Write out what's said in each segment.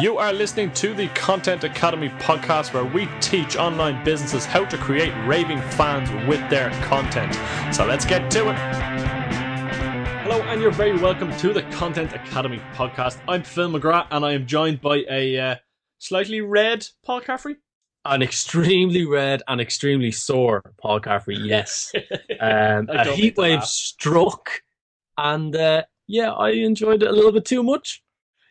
You are listening to the Content Academy podcast where we teach online businesses how to create raving fans with their content. So let's get to it. Hello, and you're very welcome to the Content Academy podcast. I'm Phil McGrath, and I am joined by a uh, slightly red Paul Caffrey. An extremely red and extremely sore Paul Caffrey, yes. Um, a don't heat wave laugh. struck, and uh, yeah, I enjoyed it a little bit too much.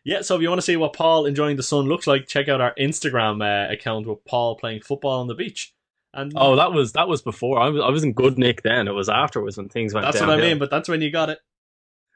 Yeah, so if you want to see what Paul enjoying the sun looks like, check out our Instagram uh, account with Paul playing football on the beach. And Oh, that was that was before. I was I was in good nick then. It was afterwards when things went. that's what I mean, but that's when you got it.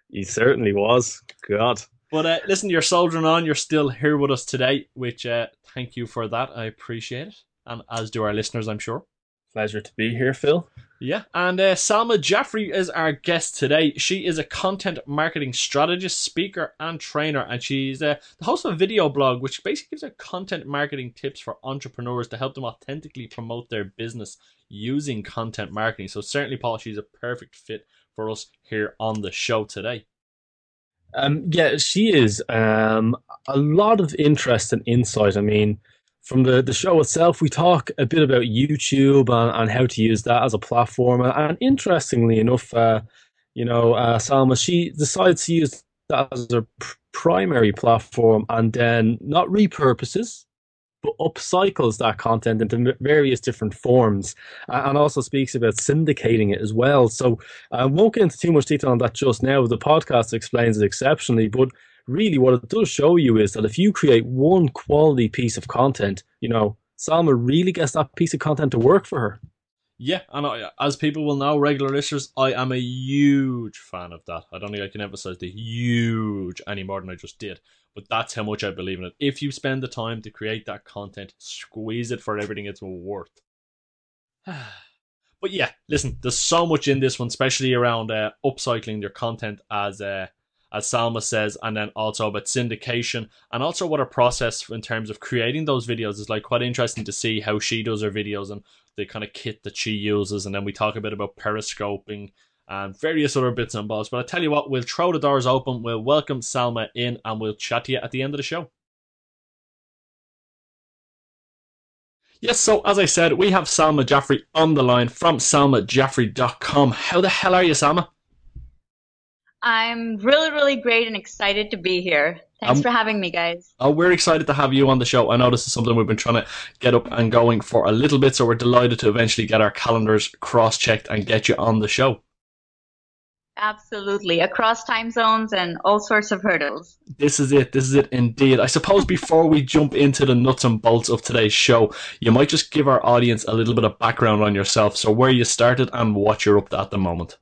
He certainly was. God. But uh, listen, you're soldiering on. You're still here with us today, which uh, thank you for that. I appreciate it, and as do our listeners, I'm sure. Pleasure to be here, Phil. Yeah, and uh, Salma Jafri is our guest today. She is a content marketing strategist, speaker, and trainer, and she's uh, the host of a video blog which basically gives her content marketing tips for entrepreneurs to help them authentically promote their business using content marketing. So certainly, Paul, she's a perfect fit for us here on the show today. Um, yeah, she is. Um, a lot of interest and insight. I mean, from the, the show itself, we talk a bit about YouTube and, and how to use that as a platform. And, interestingly enough, uh, you know, uh, Salma, she decides to use that as her pr- primary platform and then not repurposes, but upcycles that content into various different forms uh, and also speaks about syndicating it as well. So I won't get into too much detail on that just now. The podcast explains it exceptionally, but really what it does show you is that if you create one quality piece of content, you know, Salma really gets that piece of content to work for her. Yeah, and I, as people will know, regular listeners, I am a huge fan of that. I don't think I can emphasize the huge any more than I just did. But that's how much I believe in it. If you spend the time to create that content, squeeze it for everything it's worth. but yeah, listen, there's so much in this one, especially around uh, upcycling your content, as uh, as Salma says, and then also about syndication, and also what her process in terms of creating those videos is like. Quite interesting to see how she does her videos and the kind of kit that she uses, and then we talk a bit about periscoping and various other bits and bobs. But I tell you what, we'll throw the doors open, we'll welcome Salma in, and we'll chat to you at the end of the show. Yes, so as I said, we have Salma Jafri on the line from salmajafri.com. How the hell are you, Salma? I'm really, really great and excited to be here. Thanks Um, for having me, guys. Oh, we're excited to have you on the show. I know this is something we've been trying to get up and going for a little bit, so we're delighted to eventually get our calendars cross checked and get you on the show. Absolutely. Across time zones and all sorts of hurdles. This is it. This is it indeed. I suppose before we jump into the nuts and bolts of today's show, you might just give our audience a little bit of background on yourself. So, where you started and what you're up to at the moment.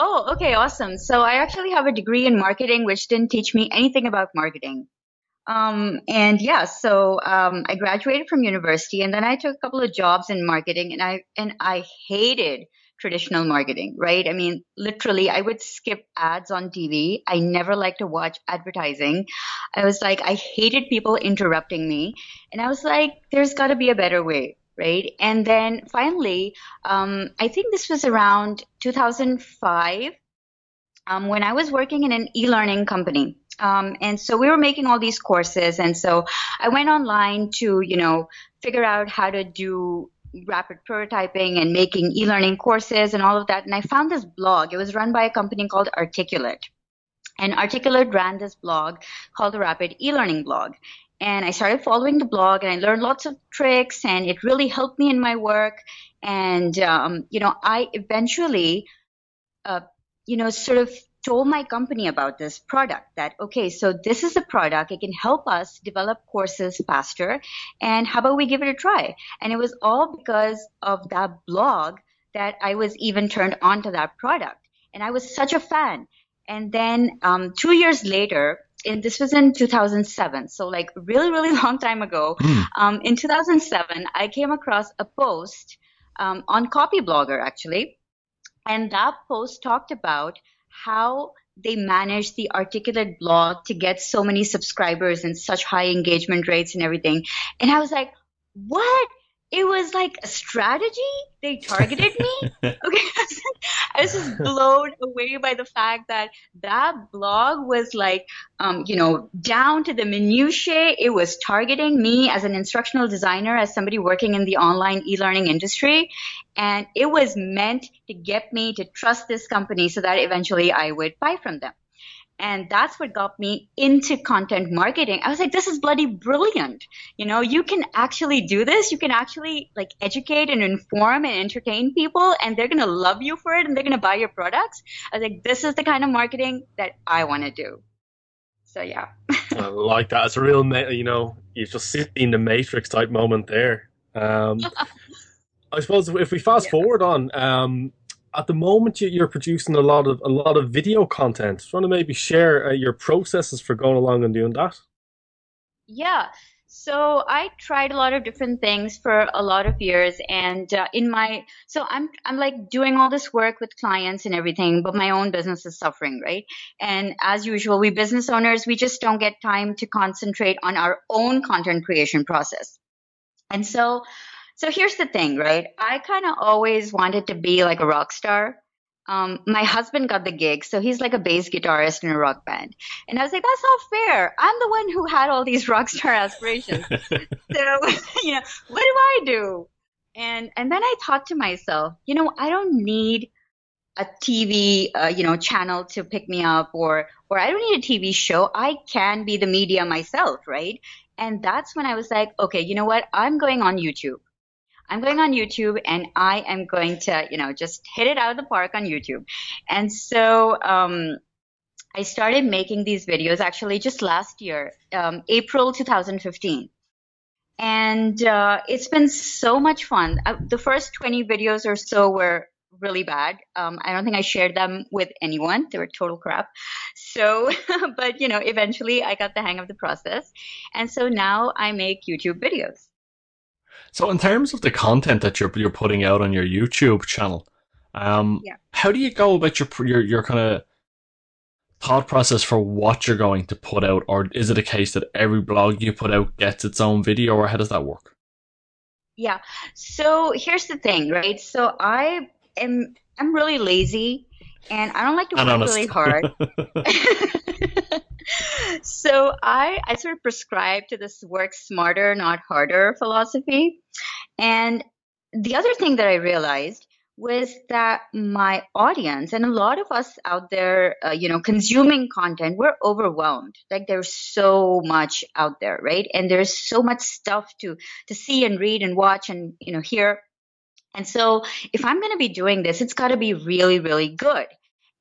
Oh, okay, awesome. So I actually have a degree in marketing, which didn't teach me anything about marketing. Um, and yeah, so um, I graduated from university, and then I took a couple of jobs in marketing, and I and I hated traditional marketing. Right? I mean, literally, I would skip ads on TV. I never liked to watch advertising. I was like, I hated people interrupting me, and I was like, there's got to be a better way. Right. And then finally, um, I think this was around 2005 um, when I was working in an e-learning company. Um, and so we were making all these courses. And so I went online to, you know, figure out how to do rapid prototyping and making e-learning courses and all of that. And I found this blog. It was run by a company called Articulate. And Articulate ran this blog called the Rapid E-Learning Blog. And I started following the blog and I learned lots of tricks and it really helped me in my work. And, um, you know, I eventually, uh, you know, sort of told my company about this product that, okay, so this is a product. It can help us develop courses faster. And how about we give it a try? And it was all because of that blog that I was even turned on to that product. And I was such a fan. And then um, two years later, and this was in 2007, so like really, really long time ago. Um, in 2007, I came across a post um, on Copyblogger actually, and that post talked about how they managed the articulate blog to get so many subscribers and such high engagement rates and everything. And I was like, what? It was like a strategy. They targeted me. okay. I was just blown away by the fact that that blog was like, um, you know, down to the minutiae. It was targeting me as an instructional designer, as somebody working in the online e-learning industry. And it was meant to get me to trust this company so that eventually I would buy from them. And that's what got me into content marketing. I was like, this is bloody brilliant. You know, you can actually do this. You can actually like educate and inform and entertain people and they're going to love you for it and they're going to buy your products. I was like, this is the kind of marketing that I want to do. So yeah. I like that. It's a real, you know, you've just seen the Matrix type moment there. Um, I suppose if we fast yeah. forward on, um, at the moment you're producing a lot of a lot of video content. Do you want to maybe share uh, your processes for going along and doing that? Yeah. So I tried a lot of different things for a lot of years, and uh, in my so I'm I'm like doing all this work with clients and everything, but my own business is suffering, right? And as usual, we business owners we just don't get time to concentrate on our own content creation process, and so so here's the thing, right? I kind of always wanted to be like a rock star. Um, my husband got the gig, so he's like a bass guitarist in a rock band. And I was like, that's not fair. I'm the one who had all these rock star aspirations. so, you know, what do I do? And and then I thought to myself, you know, I don't need a TV, uh, you know, channel to pick me up, or or I don't need a TV show. I can be the media myself, right? And that's when I was like, okay, you know what? I'm going on YouTube. I'm going on YouTube and I am going to, you know, just hit it out of the park on YouTube. And so, um, I started making these videos actually just last year, um, April 2015. And uh, it's been so much fun. Uh, the first 20 videos or so were really bad. Um, I don't think I shared them with anyone. They were total crap. So, but you know, eventually I got the hang of the process. And so now I make YouTube videos. So, in terms of the content that you're you're putting out on your YouTube channel, um, yeah. how do you go about your your your kind of thought process for what you're going to put out, or is it a case that every blog you put out gets its own video, or how does that work? Yeah. So here's the thing, right? So I am I'm really lazy, and I don't like to work really hard. so I, I sort of prescribe to this work smarter, not harder philosophy. And the other thing that I realized was that my audience and a lot of us out there, uh, you know, consuming content, we're overwhelmed. Like there's so much out there, right? And there's so much stuff to to see and read and watch and you know hear. And so if I'm going to be doing this, it's got to be really, really good.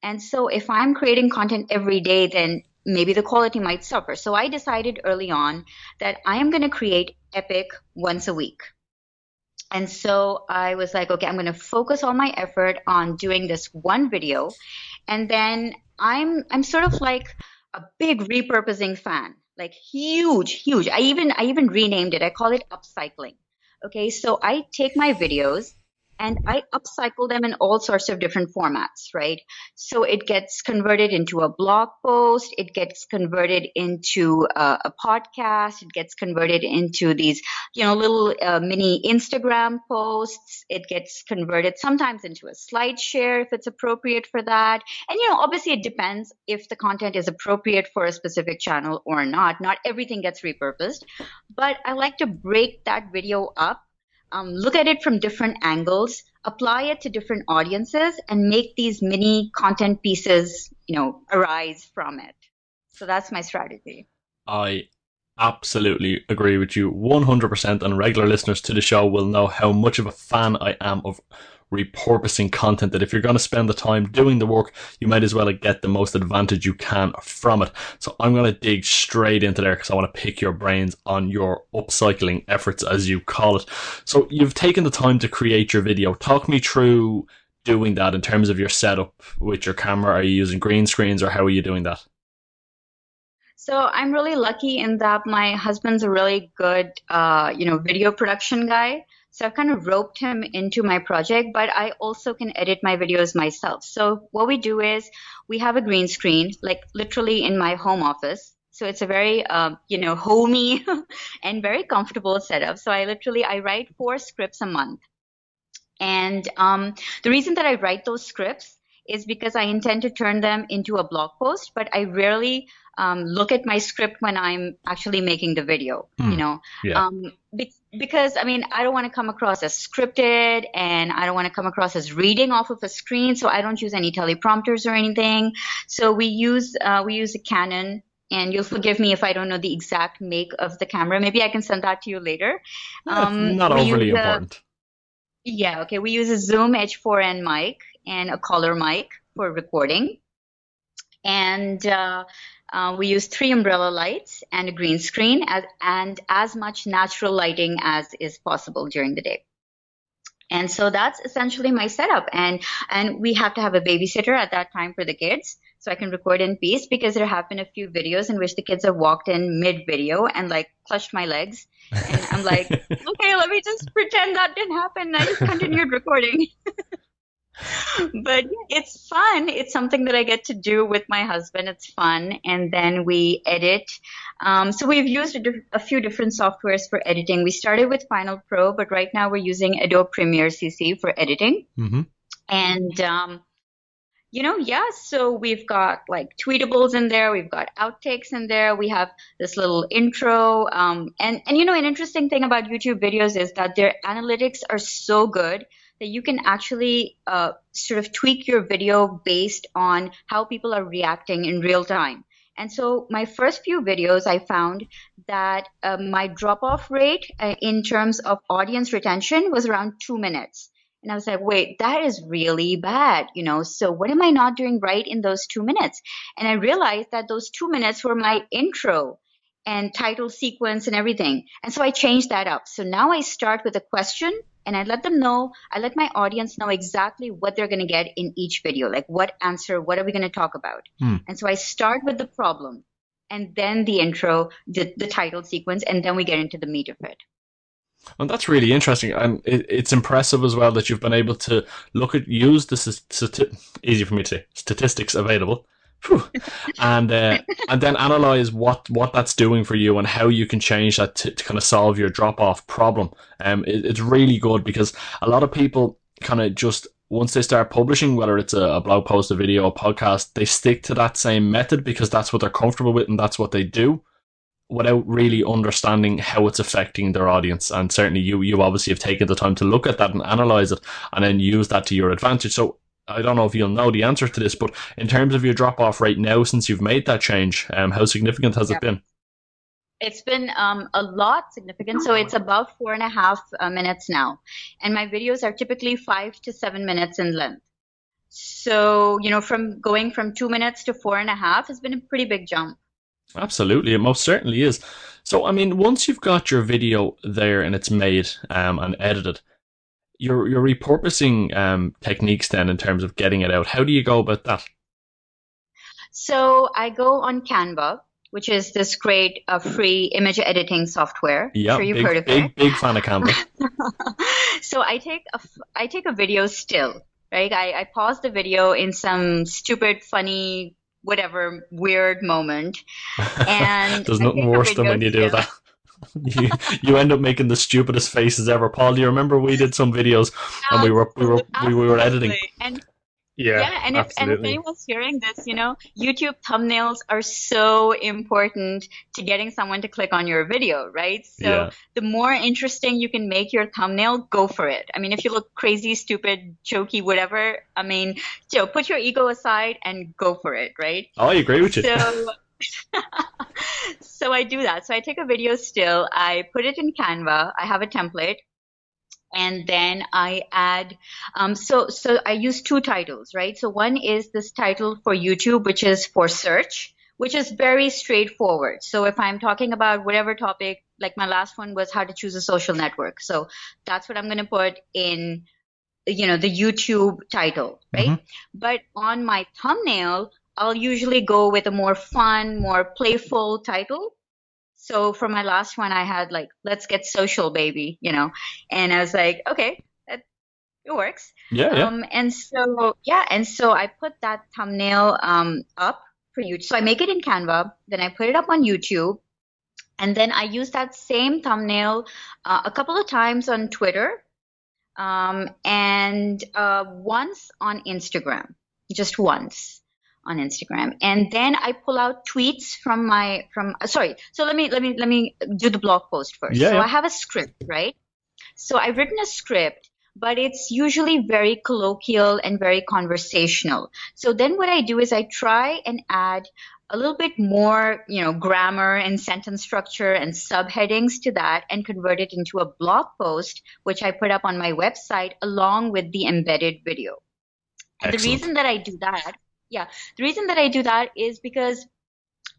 And so if I'm creating content every day, then maybe the quality might suffer. So I decided early on that I am going to create Epic once a week. And so I was like, okay, I'm going to focus all my effort on doing this one video. And then I'm, I'm sort of like a big repurposing fan, like huge, huge. I even, I even renamed it. I call it upcycling. Okay. So I take my videos and I upcycle them in all sorts of different formats, right? So it gets converted into a blog post, it gets converted into a, a podcast, it gets converted into these, you know, little uh, mini Instagram posts, it gets converted sometimes into a slide share if it's appropriate for that. And, you know, obviously it depends if the content is appropriate for a specific channel or not. Not everything gets repurposed, but I like to break that video up um, look at it from different angles, apply it to different audiences, and make these mini content pieces, you know, arise from it. So that's my strategy. I absolutely agree with you 100% and regular listeners to the show will know how much of a fan I am of repurposing content that if you're going to spend the time doing the work, you might as well get the most advantage you can from it. So I'm going to dig straight into there because I want to pick your brains on your upcycling efforts, as you call it. So you've taken the time to create your video. Talk me through doing that in terms of your setup with your camera. Are you using green screens or how are you doing that? So I'm really lucky in that my husband's a really good, uh, you know, video production guy. So I've kind of roped him into my project, but I also can edit my videos myself. So what we do is we have a green screen, like literally in my home office. So it's a very, uh, you know, homey and very comfortable setup. So I literally, I write four scripts a month. And um, the reason that I write those scripts is because I intend to turn them into a blog post, but I rarely um, look at my script when I'm actually making the video, Hmm. you know, Yeah. um, be- because I mean, I don't want to come across as scripted and I don't want to come across as reading off of a screen. So I don't use any teleprompters or anything. So we use, uh, we use a Canon and you'll forgive me if I don't know the exact make of the camera. Maybe I can send that to you later. Um, not overly a- important. yeah, okay. We use a Zoom H4n mic and a collar mic for recording. And uh, uh, we use three umbrella lights and a green screen as, and as much natural lighting as is possible during the day. And so that's essentially my setup. And, and we have to have a babysitter at that time for the kids so I can record in peace because there have been a few videos in which the kids have walked in mid video and like clutched my legs. And I'm like, okay, let me just pretend that didn't happen. I just continued recording. but it's fun. It's something that I get to do with my husband. It's fun. And then we edit. Um, so we've used a, diff- a few different softwares for editing. We started with Final Pro, but right now we're using Adobe Premiere CC for editing. hmm And, um, you know, yeah, so we've got like tweetables in there, we've got outtakes in there, we have this little intro. Um, and, and, you know, an interesting thing about YouTube videos is that their analytics are so good that you can actually uh, sort of tweak your video based on how people are reacting in real time. And so my first few videos, I found that uh, my drop off rate uh, in terms of audience retention was around two minutes. And I was like, wait, that is really bad, you know. So what am I not doing right in those two minutes? And I realized that those two minutes were my intro and title sequence and everything. And so I changed that up. So now I start with a question and I let them know, I let my audience know exactly what they're going to get in each video. Like what answer, what are we going to talk about? Hmm. And so I start with the problem and then the intro, the, the title sequence, and then we get into the meat of it. And that's really interesting, and it, it's impressive as well that you've been able to look at use the stati- easy for me to say statistics available. And uh, and then analyze what what that's doing for you and how you can change that to, to kind of solve your drop off problem. Um, it, it's really good because a lot of people kind of just once they start publishing, whether it's a, blog post, a video, a podcast, they stick to that same method because that's what they're comfortable with and that's what they do without really understanding how it's affecting their audience. And certainly you, you obviously have taken the time to look at that and analyze it and then use that to your advantage. So I don't know if you'll know the answer to this, but in terms of your drop off rate now, since you've made that change, um, how significant has Yeah. it been? It's been um, a lot significant. So it's about four and a half uh, minutes now. And my videos are typically five to seven minutes in length. So, you know, from going from two minutes to four and a half has been a pretty big jump. Absolutely, it most certainly is. So, I mean, once you've got your video there and it's made um, and edited, you're you're repurposing um, techniques then in terms of getting it out. How do you go about that? So I go on Canva, which is this great uh, free image editing software. Yeah, sure you've big, heard of big, it. big fan of Canva. so I take a I take a video still, right? I, I pause the video in some stupid, funny, whatever weird moment, and There's nothing worse than when you do that. You, you end up making the stupidest faces ever. Paul, do you remember we did some videos and we were we were we were editing? Absolutely. And Yeah, yeah, and if, and if absolutely. anyone's hearing this, you know, YouTube thumbnails are so important to getting someone to click on your video, right? So Yeah. the more interesting you can make your thumbnail, go for it. I mean, if you look crazy, stupid, jokey, whatever, I mean, Joe, put your ego aside and go for it, right? Oh, I agree with you. So, so I do that. So I take a video still, I put it in Canva, I have a template, and then I add. Um, so so I use two titles, right? So one is this title for YouTube, which is for search, which is very straightforward. So if I'm talking about whatever topic, like my last one was how to choose a social network, so that's what I'm going to put in you know the YouTube title, right? But on my thumbnail, I'll usually go with a more fun, more playful title. So for my last one, I had like, let's get social, baby, you know, and I was like, okay, that, it works. yeah, yeah. Um, and so, yeah, and so I put that thumbnail um, up for you. So I make it in Canva, then I put it up on YouTube, and then I use that same thumbnail uh, a couple of times on Twitter um, and uh, once on Instagram. just once on Instagram. And then I pull out tweets from my from uh, sorry. So let me let me let me do the blog post first. Yeah, so yeah. I have a script, right? So I've written a script, but it's usually very colloquial and very conversational. So then what I do is I try and add a little bit more, you know, grammar and sentence structure and subheadings to that and convert it into a blog post, which I put up on my website along with the embedded video. And the reason that I do that, yeah, the reason that I do that is because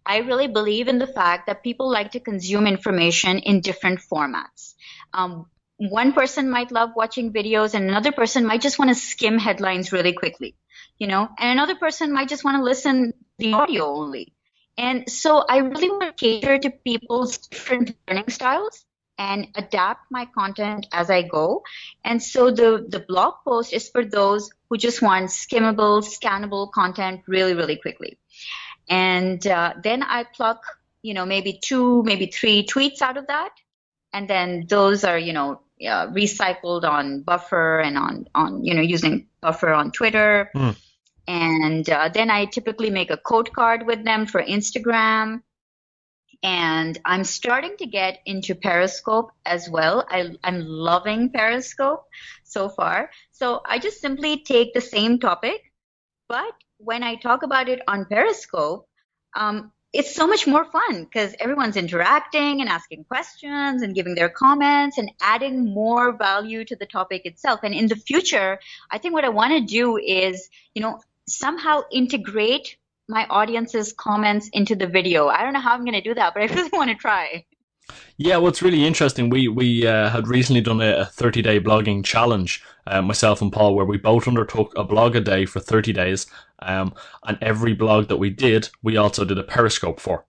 I really believe in the fact that people like to consume information in different formats. Um, one person might love watching videos and another person might just want to skim headlines really quickly, you know, and another person might just want to listen the audio only. And so I really want to cater to people's different learning styles and adapt my content as I go. And so the, the blog post is for those who just want skimmable, scannable content really, really quickly. And uh, then I pluck, you know, maybe two, maybe three tweets out of that. And then those are, you know, uh, recycled on Buffer and on, on, you know, using Buffer on Twitter. Hmm. And uh, then I typically make a quote card with them for Instagram. And I'm starting to get into Periscope as well. I, I'm loving Periscope so far. So I just simply take the same topic, but when I talk about it on Periscope, um, it's so much more fun because everyone's interacting and asking questions and giving their comments and adding more value to the topic itself. And in the future, I think what I want to do is, you know, somehow integrate my audience's comments into the video. I don't know how I'm going to do that, but I really want to try. Yeah, what's really interesting, we we uh, had recently done a 30 day blogging challenge, uh, myself and Paul, where we both undertook a blog a day for 30 days. Um, and every blog that we did, we also did a Periscope for.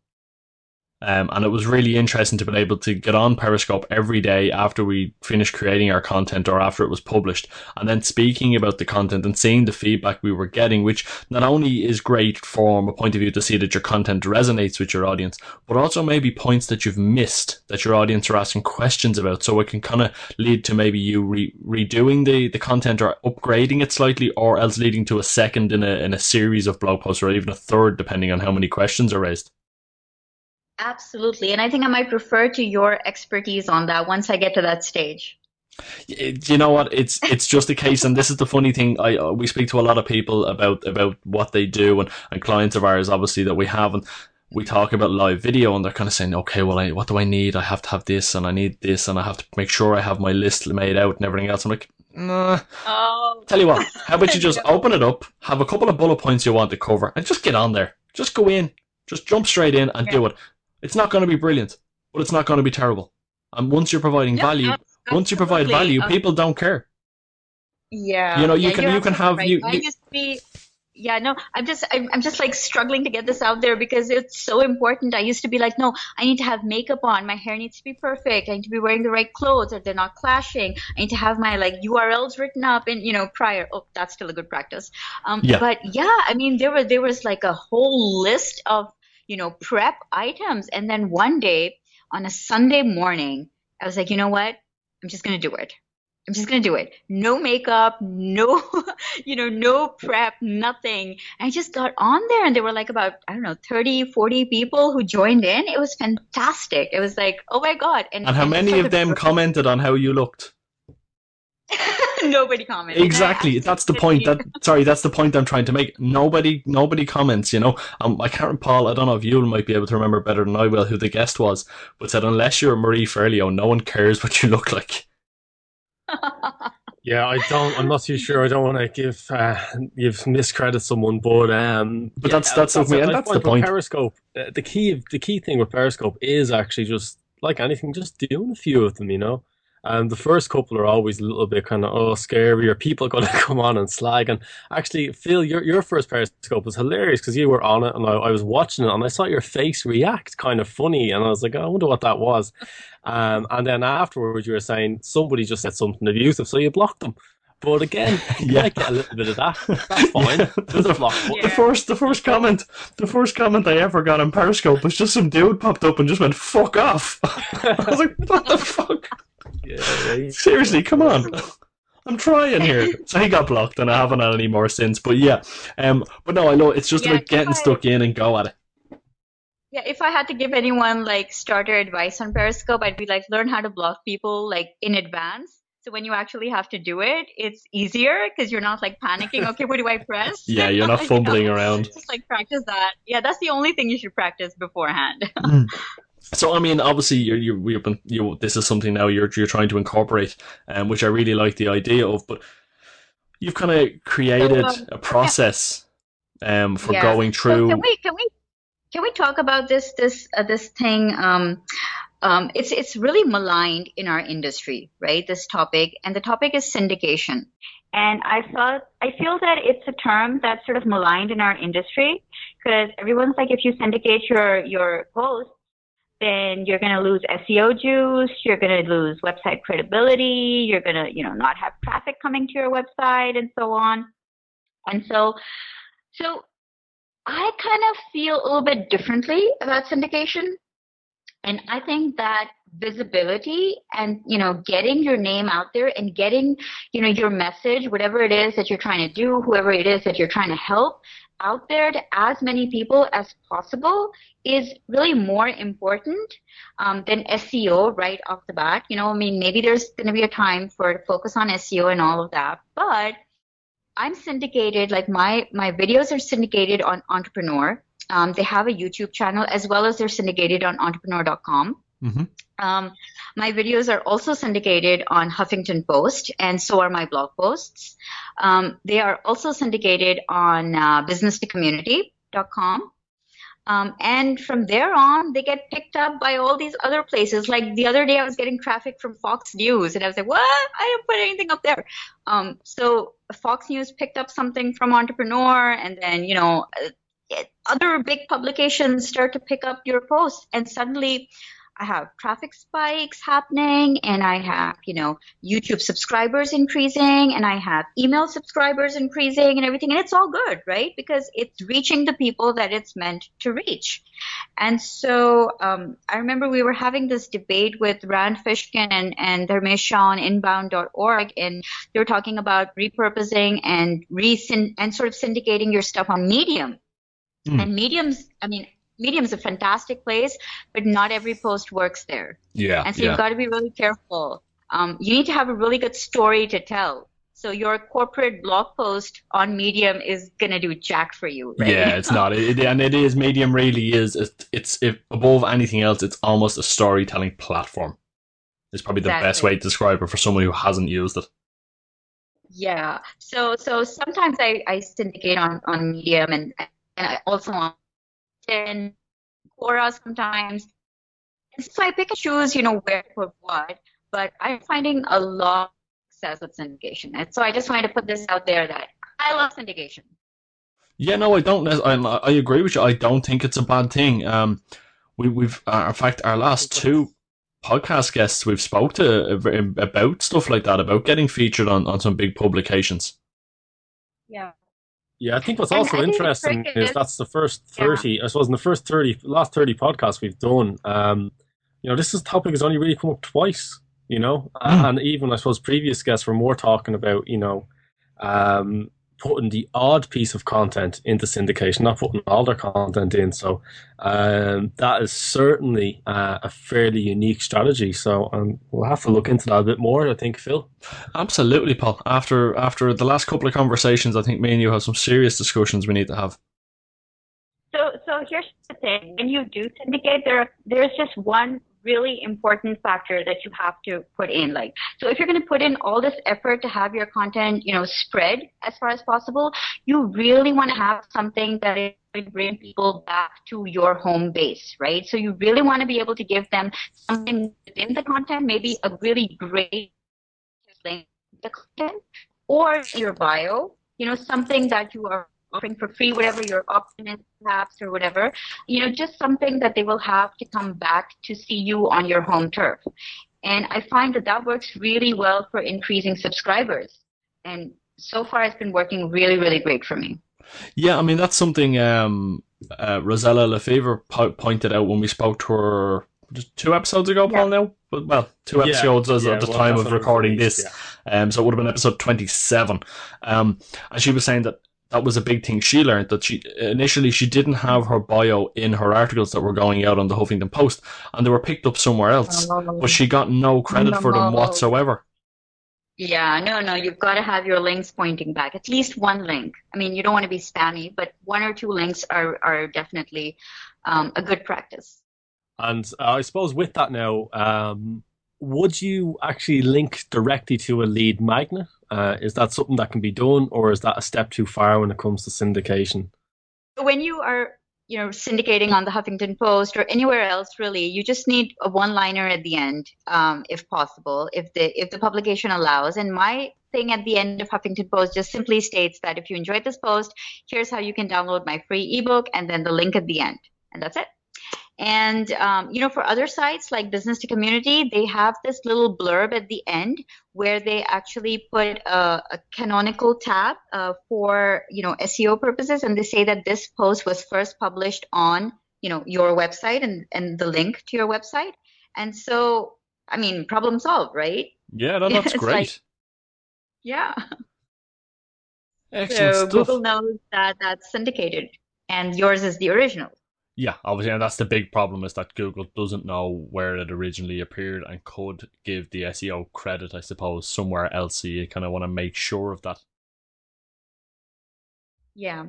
Um, and it was really interesting to be able to get on Periscope every day after we finished creating our content or after it was published, and then speaking about the content and seeing the feedback we were getting, which not only is great from a point of view to see that your content resonates with your audience, but also maybe points that you've missed that your audience are asking questions about. So it can kind of lead to maybe you re- redoing the, the content or upgrading it slightly, or else leading to a second in a in a series of blog posts or even a third, depending on how many questions are raised. Absolutely. And I think I might refer to your expertise on that once I get to that stage. Y- you know what? It's it's just a case and this is the funny thing. I uh, we speak to a lot of people about about what they do and, and clients of ours obviously that we have and we talk about live video and they're kind of saying okay well I, what do i need? I have to have this and i need this and i have to make sure i have my list made out and everything else. I'm like nah. Oh, tell you what how about you just open it up have a couple of bullet points you want to cover and just get on there. Just go in just jump straight in and do it it's not going to be brilliant but it's not going to be terrible and once you're providing Yeah, value ab- once you provide value Uh, people don't care Yeah. You know, you yeah, can- you're can have- right. you- I used to be. Yeah, no, I'm just, I'm, I'm just like struggling to get this out there because it's so important. I used to be like, no, I need to have makeup on. My hair needs to be perfect. I need to be wearing the right clothes or they're not clashing. I need to have my like URLs written up and, you know, prior. Oh, that's still a good practice. Um, Yeah. but yeah, I mean, there was, there was like a whole list of, you know, prep items. And then one day on a Sunday morning, I was like, you know what? I'm just going to do it. I'm just gonna do it. No makeup, no, you know, no prep, nothing. I just got on there and there were like about, I don't know, 30, 40 people who joined in. It was fantastic. It was like, oh my God. And how it's many of them commented on how you looked? Nobody comments. Exactly. That's the point. That sorry, that's the point I'm trying to make. Nobody, nobody comments. You know, um, I can't. Paul, I don't know if you might be able to remember better than I will who the guest was, but said unless you're Marie Forleo, no one cares what you look like. Yeah, I don't. I'm not too sure. I don't want to give uh, give miscredit someone, but um, But yeah, that's- that's a okay, and that's the point. Periscope, uh, the key the key thing with Periscope is actually just like anything, just doing a few of them. You know, and the first couple are always a little bit kind of oh scary, or people are going to come on and slag. And actually, Phil, your your first Periscope was hilarious because you were on it, and I, I was watching it, and I saw your face react, kind of funny, and I was like, oh, I wonder what that was. Um, and then afterwards, you were saying somebody just said something abusive, so you blocked them. But again, you Yeah. might get a little bit of that. That's fine. Yeah. There's block. Yeah. The first, the first comment, the first comment I ever got on Periscope was just some dude popped up and just went "fuck off." I was like, "What the fuck?" Yeah, yeah. Seriously, come on. I'm trying here. So he got blocked, and I haven't had any more since. But yeah, um, but no, I know it's just Yeah, about getting I- stuck in and go at it. Yeah, if I had to give anyone like starter advice on Periscope, I'd be like, learn how to block people like in advance. So when you actually have to do it, it's easier because you're not like panicking. Okay, what do I press? Yeah, you're not You fumbling know, around. Just like practice that. Yeah, that's the only thing you should practice beforehand. So I mean, obviously, you're you you've been you. This is something now you're you're trying to incorporate, um, which I really like the idea of. But you've kind of created So, um, a process, um, for Yeah. going So through. can we can we can we talk about this this uh, this thing? Um, um, it's it's really maligned in our industry, right? This topic, and the topic is syndication. And I felt I feel that it's a term that's sort of maligned in our industry because everyone's like, if you syndicate your your posts, then you're going to lose SEO juice, you're going to lose website credibility, you're going to you know not have traffic coming to your website, and so on. And so, so I kind of feel a little bit differently about syndication. And I think that visibility and, you know, getting your name out there and getting, you know, your message, whatever it is that you're trying to do, whoever it is that you're trying to help out there to as many people as possible is really more important um, than SEO right off the bat. You know, I mean, maybe there's going to be a time for focus on SEO and all of that, but I'm syndicated, like my, my videos are syndicated on Entrepreneur. Um, they have a YouTube channel as well as they're syndicated on entrepreneur.com. hmm Um, my videos are also syndicated on Huffington Post, and so are my blog posts. Um, they are also syndicated on uh, businesstocommunity.com. Um, and from there on, they get picked up by all these other places. Like the other day, I was getting traffic from Fox News, and I was like, "What? I didn't put anything up there." Um, so Fox News picked up something from Entrepreneur, and then you know, uh, other big publications start to pick up your posts, and suddenly I have traffic spikes happening and I have, you know, YouTube subscribers increasing and I have email subscribers increasing and everything. And it's all good, right? Because it's reaching the people that it's meant to reach. And so um, I remember we were having this debate with Rand Fishkin and, and Dharmesh Shah on inbound.org and they were talking about repurposing and re and sort of syndicating your stuff on Medium. Mm. And Medium's, I mean, Medium is a fantastic place, but not every post works there. Yeah, And so yeah. you've got to be really careful. Um, you need to have a really good story to tell. So your corporate blog post on Medium is gonna do jack for you, right? Yeah, it's not. It, and it is. Medium really is. It's, it's if above anything else, it's almost a storytelling platform. Is probably the best way to describe it for someone who hasn't used it. Yeah. So so sometimes I, I syndicate on, on Medium and and I also on and Quora sometimes. And so I pick and choose, you know, where to put what. But I'm finding a lot of success with syndication. And so I just wanted to put this out there that I love syndication. Yeah, no, I don't. I, I agree with you. I don't think it's a bad thing. Um, we, we've, uh, in fact, our last two podcast guests we've spoke to uh, about stuff like that, about getting featured on, on some big publications. Yeah. Yeah, I think what's also think interesting is is- that's the first Yeah. 30, I suppose in the first 30, last 30 podcasts we've done, um, you know, this is topic has only really come up twice, you know, Mm. and even I suppose previous guests were more talking about, you know, um, putting the odd piece of content into syndication, not putting all their content in. So um, that is certainly uh, a fairly unique strategy. So um, we'll have to look into that a bit more, I think, Phil. Absolutely, Paul. After after the last couple of conversations, I think me and you have some serious discussions we need to have. So, so here's the thing: when you do syndicate, there there's just one really important factor that you have to put in. Like, so if you're going to put in all this effort to have your content, you know, spread as far as possible, you really want to have something that is bring people back to your home base, right? So you really want to be able to give them something within the content, maybe a really great link the content, or your bio, you know, something that you are offering for free, whatever your option is, perhaps, or whatever, you know, just something that they will have to come back to see you on your home turf. And I find that that works really well for increasing subscribers. And so far, it's been working really, really great for me. Yeah, I mean that's something um, uh, Rosella Lefevre po- pointed out when we spoke to her just two episodes ago, Paul. Now, but well, two Yeah, episodes as yeah, at the well, time of when it was recording released, this. yeah. Um, so it would have been episode twenty-seven. Um, and she was saying that that was a big thing she learned that she initially she didn't have her bio in her articles that were going out on the Huffington Post, and they were picked up somewhere else. But she got no credit for them whatsoever. Yeah, no, no, you've got to have your links pointing back. At least one link. I mean, you don't want to be spammy, but one or two links are, are definitely um, a good practice. And uh, I suppose with that now, um, would you actually link directly to a lead magnet? Uh, is that something that can be done, or is that a step too far when it comes to syndication? When you are, you know, syndicating on the Huffington Post or anywhere else, really, you just need a one-liner at the end, um, if possible, if the if the publication allows. And my thing at the end of Huffington Post just simply states that if you enjoyed this post, here's how you can download my free ebook, and then the link at the end, and that's it. And um, you know, for other sites like Business to Community, they have this little blurb at the end where they actually put a, a canonical tag uh, for you know SEO purposes, and they say that this post was first published on you know your website and and the link to your website. And so, I mean, problem solved, right? Yeah, no, that's great. like- Yeah. Excellent so stuff. Google knows that that's syndicated, and yours is the original. Yeah, obviously, and that's the big problem is that Google doesn't know where it originally appeared and could give the SEO credit, I suppose, somewhere else. So you kind of want to make sure of that. Yeah.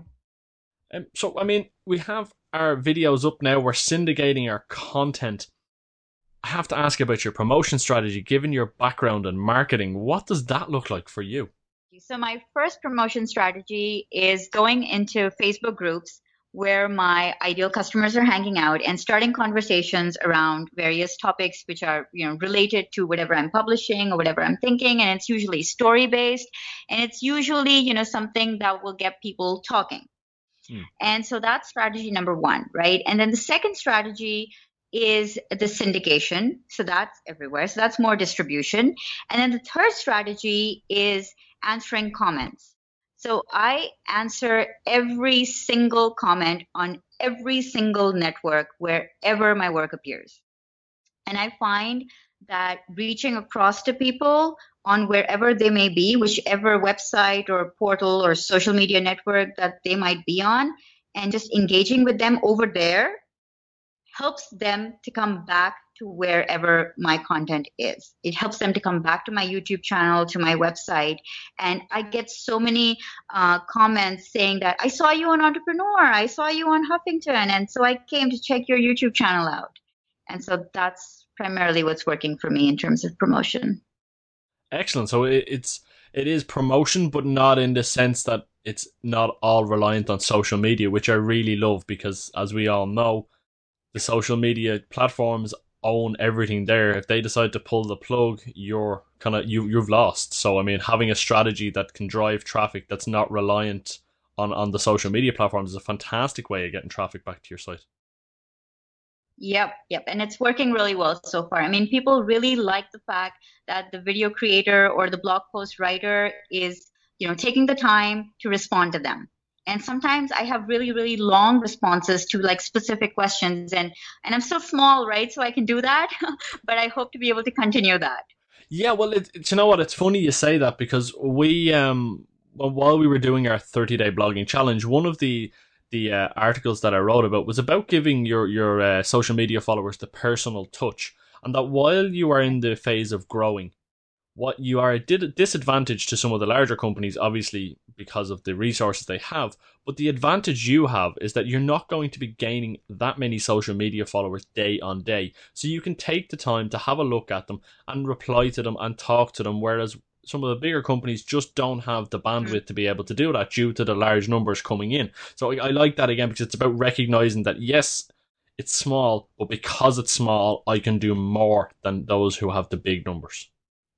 Um, so, I mean, we have our videos up now. We're syndicating our content. I have to ask about your promotion strategy. Given your background in marketing, what does that look like for you? So my first promotion strategy is going into Facebook groups where my ideal customers are hanging out and starting conversations around various topics which are you know related to whatever I'm publishing or whatever I'm thinking and it's usually story based and it's usually you know something that will get people talking. Hmm. And so that's strategy number 1, right? And then the second strategy is the syndication. So that's everywhere. So that's more distribution. And then the third strategy is answering comments. So I answer every single comment on every single network wherever my work appears. And I find that reaching across to people on wherever they may be, whichever website or portal or social media network that they might be on, and just engaging with them over there helps them to come back to wherever my content is. It helps them to come back to my YouTube channel, to my website. And I get so many uh, comments saying that I saw you on Entrepreneur, I saw you on Huffington, and so I came to check your YouTube channel out. And so that's primarily what's working for me in terms of promotion. Excellent. So it's it is promotion, but not in the sense that it's not all reliant on social media, which I really love because, as we all know, the social media platforms own everything there. If they decide to pull the plug, you're kind of you you've lost. So I mean, having a strategy that can drive traffic that's not reliant on on the social media platforms is a fantastic way of getting traffic back to your site. Yep, yep. And it's working really well so far. I mean, people really like the fact that the video creator or the blog post writer is, you know, taking the time to respond to them. And sometimes I have really, really long responses to like specific questions and and I'm so small, right? So I can do that, but I hope to be able to continue that. Yeah, well, it, it- you know what? It's funny you say that because we, um, well, while we were doing our thirty day blogging challenge, one of the the uh, articles that I wrote about was about giving your your uh, social media followers the personal touch, and that while you are in the phase of growing, what you are a disadvantage to some of the larger companies, obviously because of the resources they have. But the advantage you have is that you're not going to be gaining that many social media followers day on day. So you can take the time to have a look at them and reply to them and talk to them. Whereas some of the bigger companies just don't have the bandwidth mm. to be able to do that due to the large numbers coming in. So I, I like that again because it's about recognizing that yes, it's small, but because it's small, I can do more than those who have the big numbers.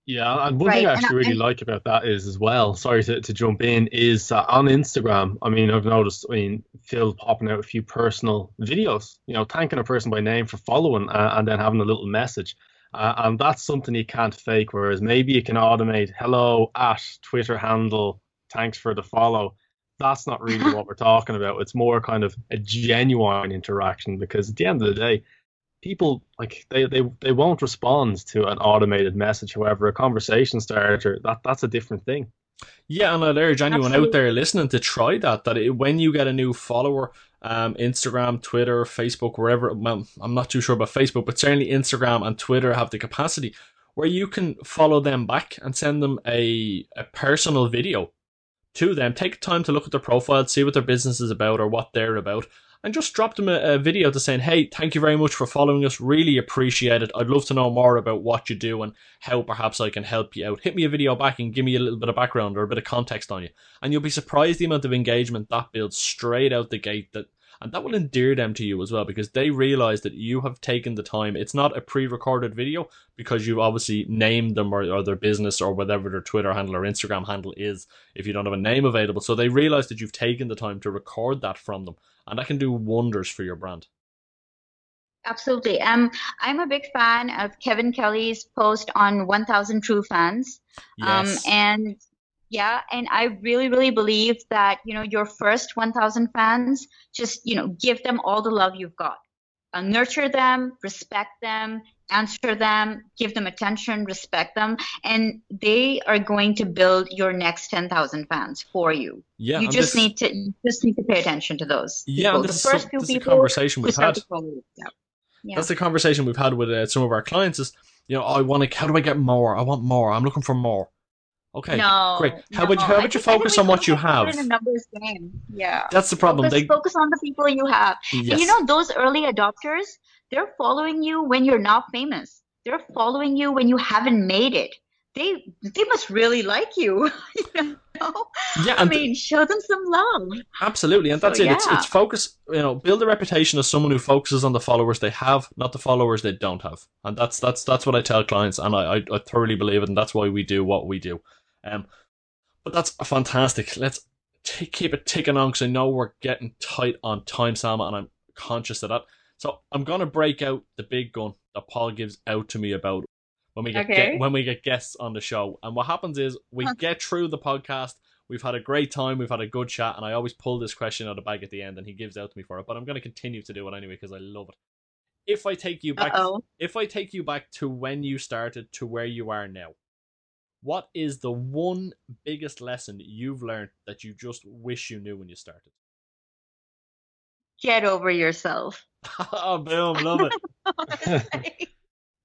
Yeah, and one thing I actually I- really like about that is as well. Sorry to, to jump in. Is uh, on Instagram. I mean, I've noticed. I mean, Phil popping out a few personal videos. You know, thanking a person by name for following, uh, and then having a little message. Uh, and that's something you can't fake. Whereas maybe you can automate hello at Twitter handle, thanks for the follow. That's not really what we're talking about. It's more kind of a genuine interaction because at the end of the day, people like they, they they won't respond to an automated message. However, a conversation starter that that's a different thing. Yeah, and I'd urge anyone Absolutely. out there listening to try that. That it, when you get a new follower, um, Instagram, Twitter, Facebook, wherever. Well, I'm not too sure about Facebook, but certainly Instagram and Twitter have the capacity where you can follow them back and send them a, a personal video to them. Take time to look at their profile, see what their business is about or what they're about, and just dropped them a, a, video to saying, hey, thank you very much for following us. Really appreciate it. I'd love to know more about what you do and how perhaps I can help you out. Hit me a video back and give me a little bit of background or a bit of context on you. And you'll be surprised the amount of engagement that builds straight out the gate that and that will endear them to you as well because they realize that you have taken the time. It's not a pre-recorded video because you've obviously named them or, or, their business or whatever their Twitter handle or Instagram handle is if you don't have a name available. So they realize that you've taken the time to record that from them and that can do wonders for your brand. Absolutely. Um, I'm a big fan of Kevin Kelly's post on 1000 True Fans. Um, yes. Um, and yeah, and I really, really believe that, you know, your first 1000 fans, just, you know, give them all the love you've got. Uh, nurture them, respect them, answer them, give them attention, respect them, and they are going to build your next 10,000 fans for you. Yeah, you just need to you just need to pay attention to those. Yeah, the first few people. conversation we've had. Yeah. yeah. That's the conversation we've had with uh, some of our clients. Is you know, I want to. How do I get more? I want more. I'm looking for more. Okay, no, great. How no. you, how about you focus on what you have? In a numbers game, yeah. That's the problem. Focus, they focus on the people you have. Yes. And you know those early adopters, they're following you when you're not famous. They're following you when you haven't made it. They they must really like you. you know? Yeah, I mean, show them some love. Absolutely, and that's so, it. Yeah. It's it's focus. You know, build a reputation as someone who focuses on the followers they have, not the followers they don't have. And that's that's that's what I tell clients, and I I, I thoroughly believe it, and that's why we do what we do. Um, but that's fantastic. Let's t- keep it ticking on because I know we're getting tight on time, Salma, and I'm conscious of that. So I'm gonna break out the big gun that Paul gives out to me about when we get, okay. get when we get guests on the show. And what happens is we get through the podcast. We've had a great time. We've had a good chat, and I always pull this question out of the bag at the end, and he gives out to me for it. But I'm going to continue to do it anyway because I love it. If I take you back, Uh-oh. if I take you back to when you started to where you are now, what is the one biggest lesson you've learned that you just wish you knew when you started? Get over yourself. oh, boom, love it.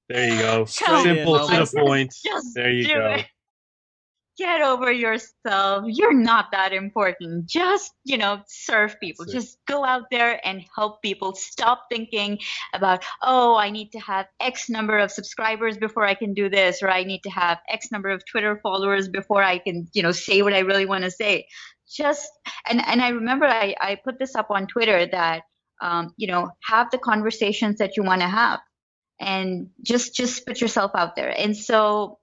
there you go. Simple to the point. Just there you go. It get over yourself. You're not that important. Just, you know, serve people. Just go out there and help people. Stop thinking about, oh, I need to have X number of subscribers before I can do this, or I need to have X number of Twitter followers before I can, you know, say what I really want to say. Just, and, and I remember I, I put this up on Twitter that, um, you know, have the conversations that you want to have and just, just put yourself out there. And so,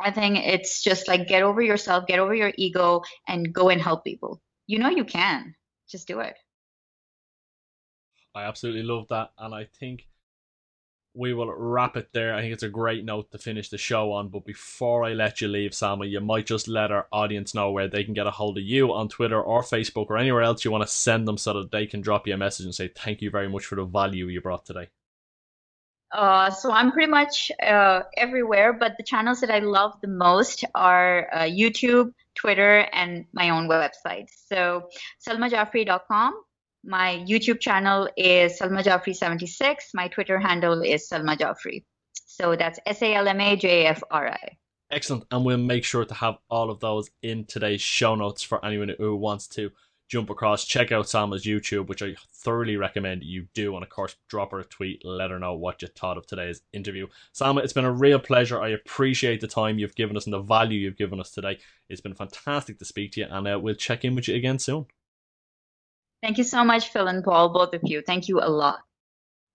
I think it's just like get over yourself, get over your ego, and go and help people. You know you can. Just do it. I absolutely love that. And I think we will wrap it there. I think it's a great note to finish the show on. But before I let you leave, Salma, you might just let our audience know where they can get a hold of you on Twitter or Facebook or anywhere else you want to send them so that they can drop you a message and say thank you very much for the value you brought today. Uh, so I'm pretty much uh, everywhere, but the channels that I love the most are uh, YouTube, Twitter, and my own website. So salmajafri.com. My YouTube channel is Salma Jafri 76. My Twitter handle is Salma Jafri. So that's S A L M A J F R I. Excellent. And we'll make sure to have all of those in today's show notes for anyone who wants to jump across, check out Salma's YouTube, which I thoroughly recommend you do. And of course, drop her a tweet, let her know what you thought of today's interview. Salma, it's been a real pleasure. I appreciate the time you've given us and the value you've given us today. It's been fantastic to speak to you, and uh, we'll check in with you again soon. Thank you so much, Phil and Paul, both of you. Thank you a lot.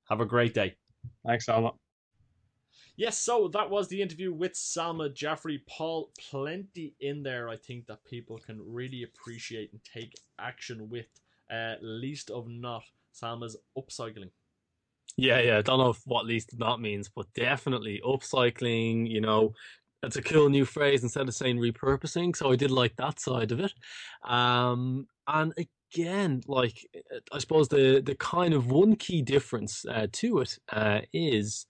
Have a great day. Thanks, Salma. Yes, so that was the interview with Salma Jafri. Paul, plenty in there, I think, that people can really appreciate and take action with. Uh, least of not Salma's upcycling. Yeah, yeah. I don't know what least of not means, but definitely upcycling, you know, it's a cool new phrase instead of saying repurposing. So I did like that side of it. Um, and again, like I suppose the the kind of one key difference uh, to it uh, is,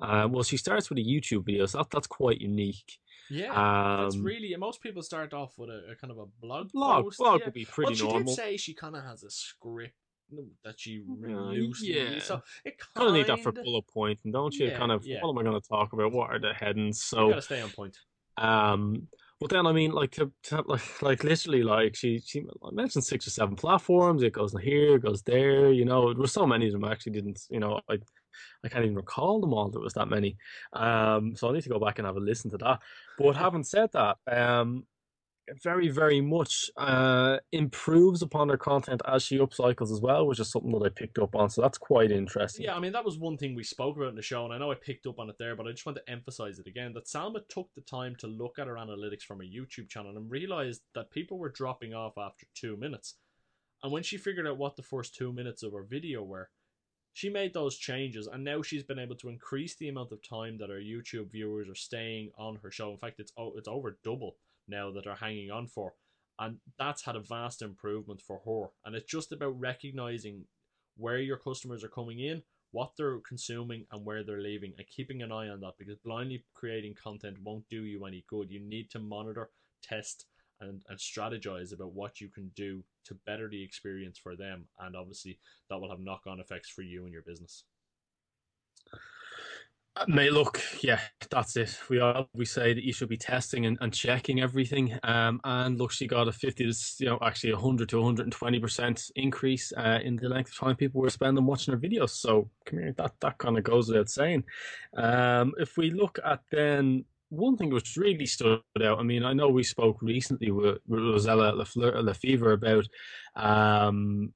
uh, well, she starts with a YouTube video, so that, that's quite unique. Yeah, that's really. Most people start off with a, a kind of a blog. Blog, post. blog yeah. would be pretty well, she normal. did say she kind of has a script that she loosely. yeah. So it kind of need that for bullet point, and don't you? Yeah, kind of, yeah. what am I going to talk about? What are the headings? You So, gotta stay on point. Um, but then I mean, like to, to like, like literally, like she she mentioned six or seven platforms. It goes here, it goes there. You know, there were so many of them. I actually didn't. You know, I I can't even recall them all. There was that many. Um, so I need to go back and have a listen to that. But having said that, um, very very much uh improves upon her content as she upcycles as well, which is something that I picked up on. So that's quite interesting. Yeah, I mean that was one thing we spoke about in the show, and I know I picked up on it there, but I just want to emphasize it again that Salma took the time to look at her analytics from a YouTube channel and realized that people were dropping off after two minutes. And when she figured out what the first two minutes of her video were, she made those changes, and now she's been able to increase the amount of time that her YouTube viewers are staying on her show. In fact, it's it's over double now that are hanging on for, and that's had a vast improvement for her. And it's just about recognizing where your customers are coming in, what they're consuming, and where they're leaving, and keeping an eye on that because blindly creating content won't do you any good. You need to monitor, test, and, and strategize about what you can do to better the experience for them. And obviously, that will have knock on effects for you and your business. Uh, Mate, look, yeah, that's it. We all we say that you should be testing and, and checking everything. Um, and look, she got a fifty, to, you know, actually a hundred to one hundred and twenty percent increase uh, in the length of time people were spending watching her videos. So, come here, that that kind of goes without saying. Um, if we look at then one thing which really stood out. I mean, I know we spoke recently with, Rosella Lefevre about. Um,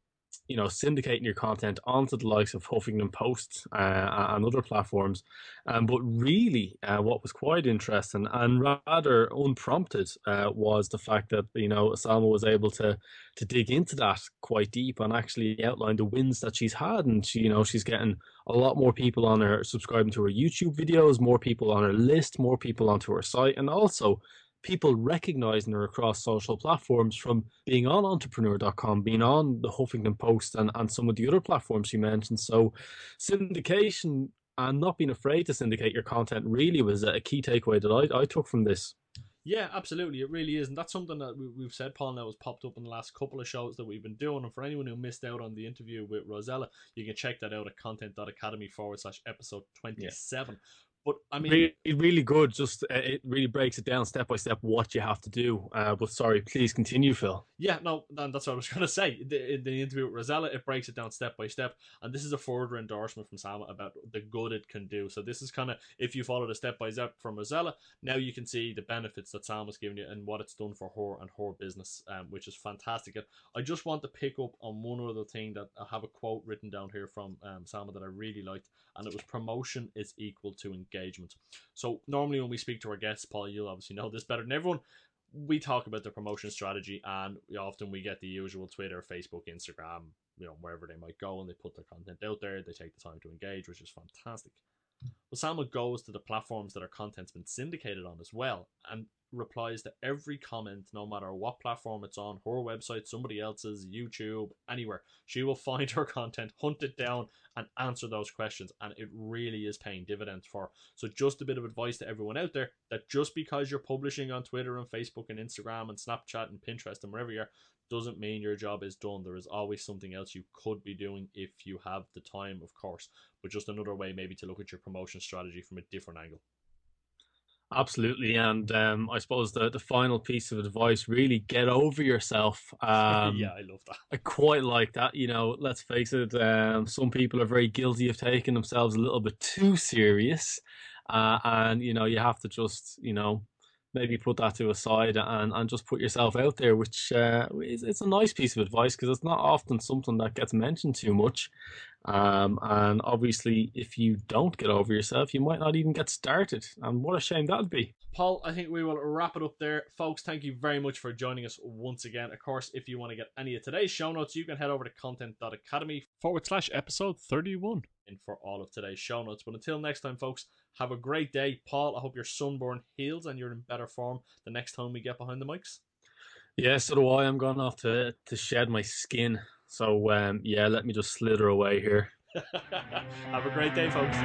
you know, syndicating your content onto the likes of Huffington Post uh, and other platforms. Um, but really, uh, what was quite interesting and rather unprompted uh, was the fact that you know Salma was able to to dig into that quite deep and actually outline the wins that she's had, and she, you know, she's getting a lot more people on her subscribing to her YouTube videos, more people on her list, more people onto her site, and also people recognizing her across social platforms from being on entrepreneur.com, being on the Huffington Post, and, and some of the other platforms you mentioned. So, syndication and not being afraid to syndicate your content really was a key takeaway that I, I took from this. Yeah, absolutely. It really is. And that's something that we, we've said, Paul, now has popped up in the last couple of shows that we've been doing. And for anyone who missed out on the interview with Rosella, you can check that out at content.academy forward slash episode 27. But I mean, really, really good. Just uh, it really breaks it down step by step what you have to do. Uh, but sorry, please continue, Phil. Yeah, no, that's what I was going to say. The, in the interview with Rosella, it breaks it down step by step, and this is a further endorsement from Salma about the good it can do. So this is kind of if you follow the step by step from Rosella, now you can see the benefits that Salma's given you and what it's done for her and her business, um, which is fantastic. And I just want to pick up on one other thing that I have a quote written down here from um, Salma that I really liked, and it was promotion is equal to engagement. So normally when we speak to our guests, Paul, you'll obviously know this better than everyone we talk about their promotion strategy and often we get the usual Twitter, Facebook, Instagram, you know, wherever they might go and they put their content out there. They take the time to engage, which is fantastic. But Salma goes to the platforms that our content's been syndicated on as well and replies to every comment, no matter what platform it's on, her website, somebody else's, YouTube, anywhere. She will find her content, hunt it down, and answer those questions. And it really is paying dividends for her. So just a bit of advice to everyone out there that just because you're publishing on Twitter and Facebook and Instagram and Snapchat and Pinterest and wherever you are, doesn't mean your job is done. There is always something else you could be doing if you have the time, of course. But just another way maybe to look at your promotion strategy from a different angle. Absolutely, and um, I suppose the the final piece of advice really get over yourself. Um, yeah, I love that. I quite like that. You know, let's face it. Um, some people are very guilty of taking themselves a little bit too serious, uh, and you know, you have to just you know maybe put that to a side and, and just put yourself out there, which uh, is it's a nice piece of advice because it's not often something that gets mentioned too much. Um, and obviously, if you don't get over yourself, you might not even get started. And what a shame that'd be. Paul, I think we will wrap it up there. Folks, thank you very much for joining us once again. Of course, if you want to get any of today's show notes, you can head over to content.academy forward slash episode 31 in for all of today's show notes. But until next time, folks, have a great day. Paul, I hope your sunburn heals and you're in better form the next time we get behind the mics. Yeah, so do I. I'm going off to to shed my skin. So um, yeah, let me just slither away here. Have a great day, folks.